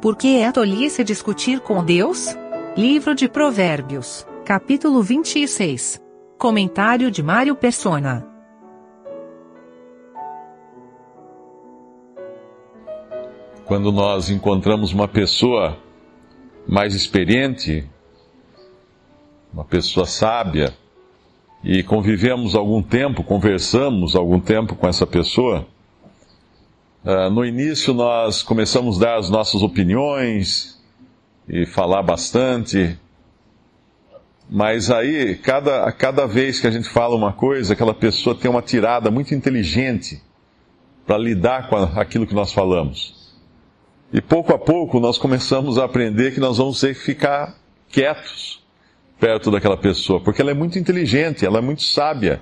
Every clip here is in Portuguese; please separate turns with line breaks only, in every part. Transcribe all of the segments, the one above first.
Por que é tolice discutir com Deus? Livro de Provérbios, capítulo 26. Comentário de Mário Persona.
Quando nós encontramos uma pessoa mais experiente, uma pessoa sábia, e convivemos algum tempo, conversamos algum tempo com essa pessoa, uh, no início nós começamos a dar as nossas opiniões e falar bastante, mas aí, cada, cada vez que a gente fala uma coisa, aquela pessoa tem uma tirada muito inteligente para lidar com aquilo que nós falamos. E pouco a pouco nós começamos a aprender que nós vamos ter que ficar quietos perto daquela pessoa, porque ela é muito inteligente, ela é muito sábia,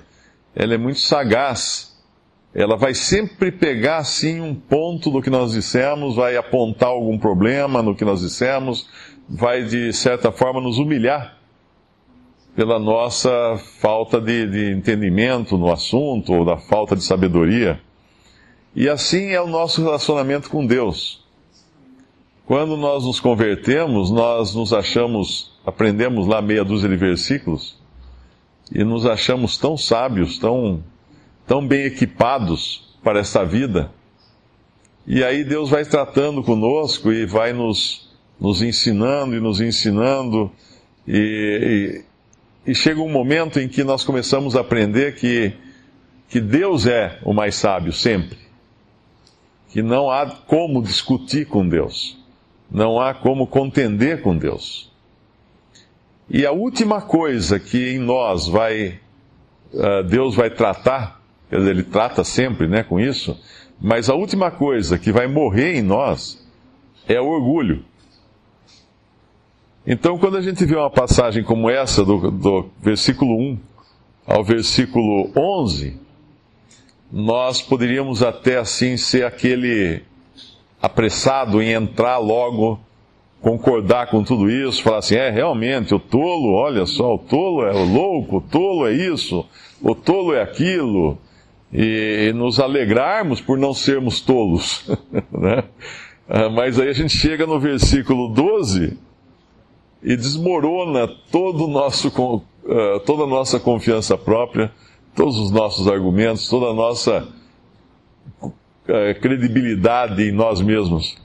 ela é muito sagaz. Ela vai sempre pegar assim um ponto do que nós dissemos, vai apontar algum problema no que nós dissemos, vai de certa forma nos humilhar pela nossa falta de, de entendimento no assunto ou da falta de sabedoria. E assim é o nosso relacionamento com Deus. Quando nós nos convertemos, nós nos achamos, aprendemos lá meia dúzia de versículos, e nos achamos tão sábios, tão, tão bem equipados para essa vida. E aí Deus vai tratando conosco e vai nos, nos ensinando e nos ensinando, e, e, e chega um momento em que nós começamos a aprender que, que Deus é o mais sábio sempre, que não há como discutir com Deus não há como contender com Deus. E a última coisa que em nós vai, uh, Deus vai tratar, Ele trata sempre né, com isso, mas a última coisa que vai morrer em nós é o orgulho. Então, quando a gente vê uma passagem como essa, do, do versículo 1 ao versículo 11, nós poderíamos até assim ser aquele apressado em entrar logo, concordar com tudo isso, falar assim: é realmente, o tolo, olha só, o tolo é o louco, o tolo é isso, o tolo é aquilo, e, nos alegrarmos por não sermos tolos. né? Ah, mas aí a gente chega no versículo 12 e desmorona todo nosso, ah, toda a nossa confiança própria, todos os nossos argumentos, toda a nossa eh, credibilidade em nós mesmos.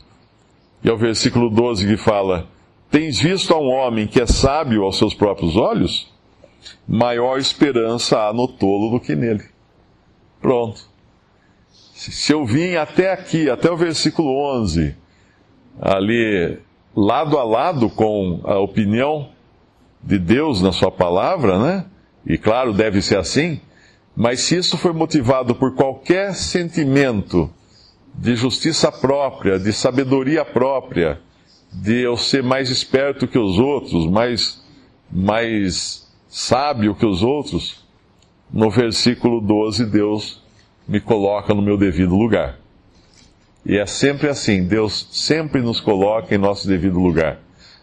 E é o versículo 12 que fala: Tens visto a um homem que é sábio aos seus próprios olhos? Maior esperança há no tolo do que nele. Pronto. Se eu vim até aqui, até o versículo 11, ali lado a lado com a opinião de Deus na Sua palavra, né? E claro, deve ser assim. Mas se isso for motivado por qualquer sentimento de justiça própria, de sabedoria própria, de eu ser mais esperto que os outros, mais, mais sábio que os outros, no versículo 12, Deus me coloca no meu devido lugar. E é sempre assim, Deus sempre nos coloca em nosso devido lugar.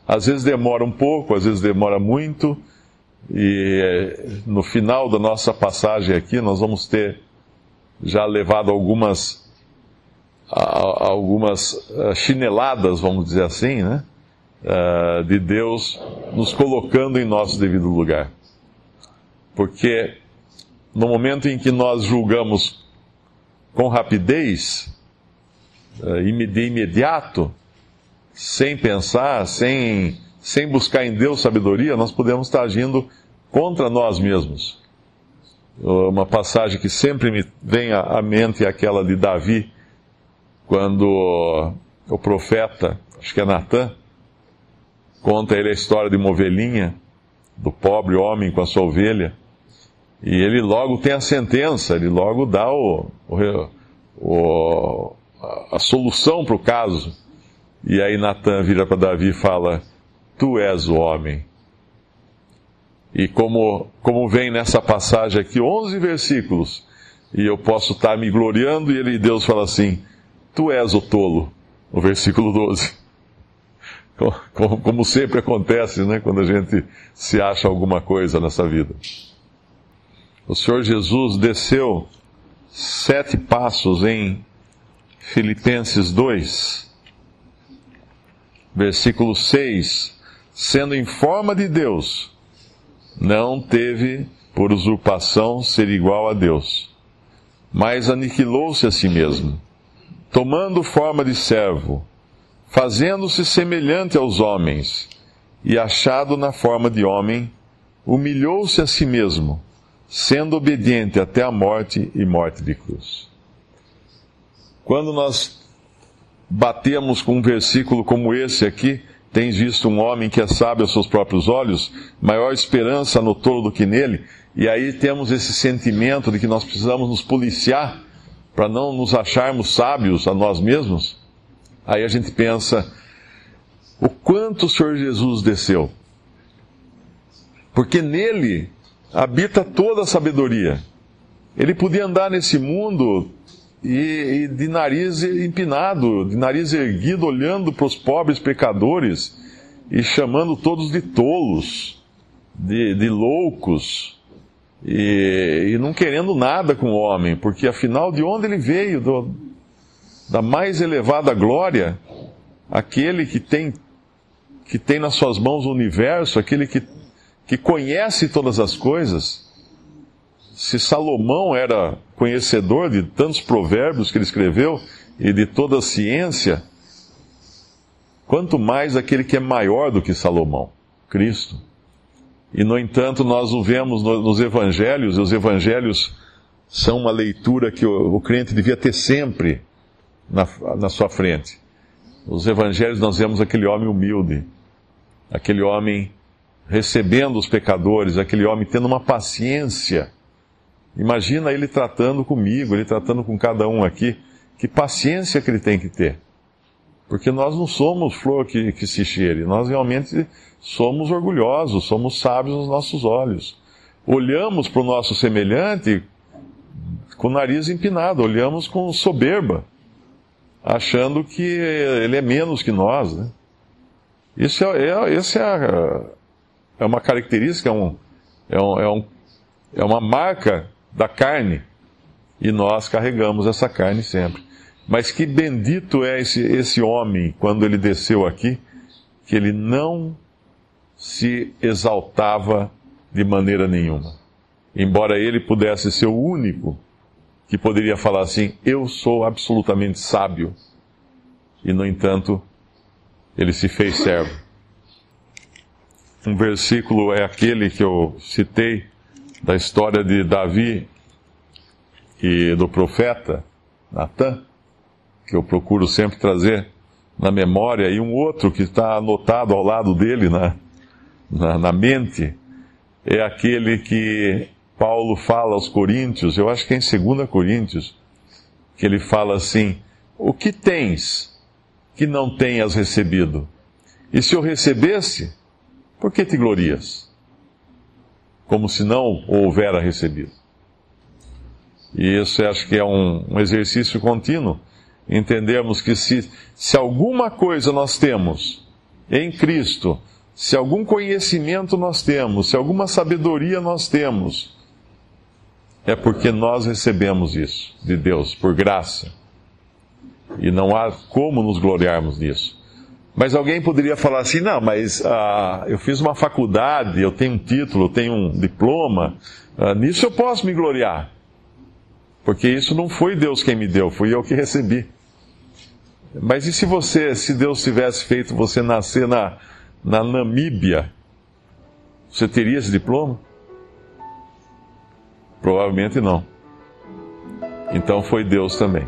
Às vezes demora um pouco, às vezes demora muito, e eh, no final da nossa passagem aqui, nós vamos ter já levado algumas, algumas eh, chineladas, vamos dizer assim, né? Eh, de Deus nos colocando em nosso devido lugar. Porque no momento em que nós julgamos com rapidez, de imediato, sem pensar, sem sem buscar em Deus sabedoria, nós podemos estar agindo contra nós mesmos. Uma passagem que sempre me vem à mente é aquela de Davi, quando o profeta, acho que é Natan, conta ele a história de uma ovelhinha, do pobre homem com a sua ovelha, e ele logo tem a sentença, ele logo dá o, o, a solução para o caso. E aí Natan vira para Davi e fala: Tu és o homem. E como, como vem nessa passagem aqui, 11 versículos, e eu posso estar me gloriando, e ele, Deus fala assim: Tu és o tolo, no versículo 12. Como, como sempre acontece, né, quando a gente se acha alguma coisa nessa vida. O Senhor Jesus desceu sete passos em Filipenses 2 Versículo 6: Sendo em forma de Deus, não teve por usurpação ser igual a Deus, mas aniquilou-se a si mesmo, tomando forma de servo, fazendo-se semelhante aos homens, e achado na forma de homem, humilhou-se a si mesmo, sendo obediente até a morte e morte de cruz. Quando nós batemos com um versículo como esse aqui, tens visto um homem que é sábio aos seus próprios olhos, maior esperança no tolo do que nele, e aí temos esse sentimento de que nós precisamos nos policiar para não nos acharmos sábios a nós mesmos. Aí a gente pensa, o quanto o Senhor Jesus desceu. Porque nele habita toda a sabedoria. Ele podia andar nesse mundo e, e, de nariz empinado, de nariz erguido, olhando para os pobres pecadores e chamando todos de tolos, de, de loucos, e, e, não querendo nada com o homem, porque afinal de onde ele veio, do, da mais elevada glória, aquele que tem, que tem nas suas mãos o universo, aquele que, que conhece todas as coisas se Salomão era conhecedor de tantos provérbios que ele escreveu e de toda a ciência, quanto mais aquele que é maior do que Salomão, Cristo. E, no entanto, nós o vemos nos evangelhos, e os evangelhos são uma leitura que o, crente devia ter sempre na, na sua frente. Nos evangelhos nós vemos aquele homem humilde, aquele homem recebendo os pecadores, aquele homem tendo uma paciência Imagina ele tratando comigo, ele tratando com cada um aqui. Que paciência que ele tem que ter. Porque nós não somos flor que, que se cheire, nós realmente somos orgulhosos, somos sábios nos nossos olhos. Olhamos para o nosso semelhante com o nariz empinado, olhamos com soberba, achando que ele é menos que nós. Né? Isso é, é, esse é, é uma característica, é, um, é, um, é, um, é uma marca da carne. E nós carregamos essa carne sempre. Mas que bendito é esse, esse homem quando ele desceu aqui, que ele não se exaltava de maneira nenhuma. Embora ele pudesse ser o único que poderia falar assim: Eu sou absolutamente sábio. E, no entanto, ele se fez servo. Um versículo é aquele que eu citei da história de Davi e do profeta Natan, que eu procuro sempre trazer na memória, e um outro que está anotado ao lado dele na, na, na mente, é aquele que Paulo fala aos Coríntios, eu acho que é em 2 Coríntios, que ele fala assim: O que tens que não tenhas recebido? E se eu recebesse, por que te glorias? como se não o houvera recebido. E isso acho que é um, um exercício contínuo. Entendermos que se, se alguma coisa nós temos em Cristo, se algum conhecimento nós temos, se alguma sabedoria nós temos, é porque nós recebemos isso de Deus, por graça. E não há como nos gloriarmos nisso. Mas alguém poderia falar assim: não, mas ah, eu fiz uma faculdade, eu tenho um título, eu tenho um diploma, ah, nisso eu posso me gloriar. Porque isso não foi Deus quem me deu, fui eu que recebi. Mas e se você, se Deus tivesse feito você nascer na, na Namíbia, você teria esse diploma? Provavelmente não. Então foi Deus também.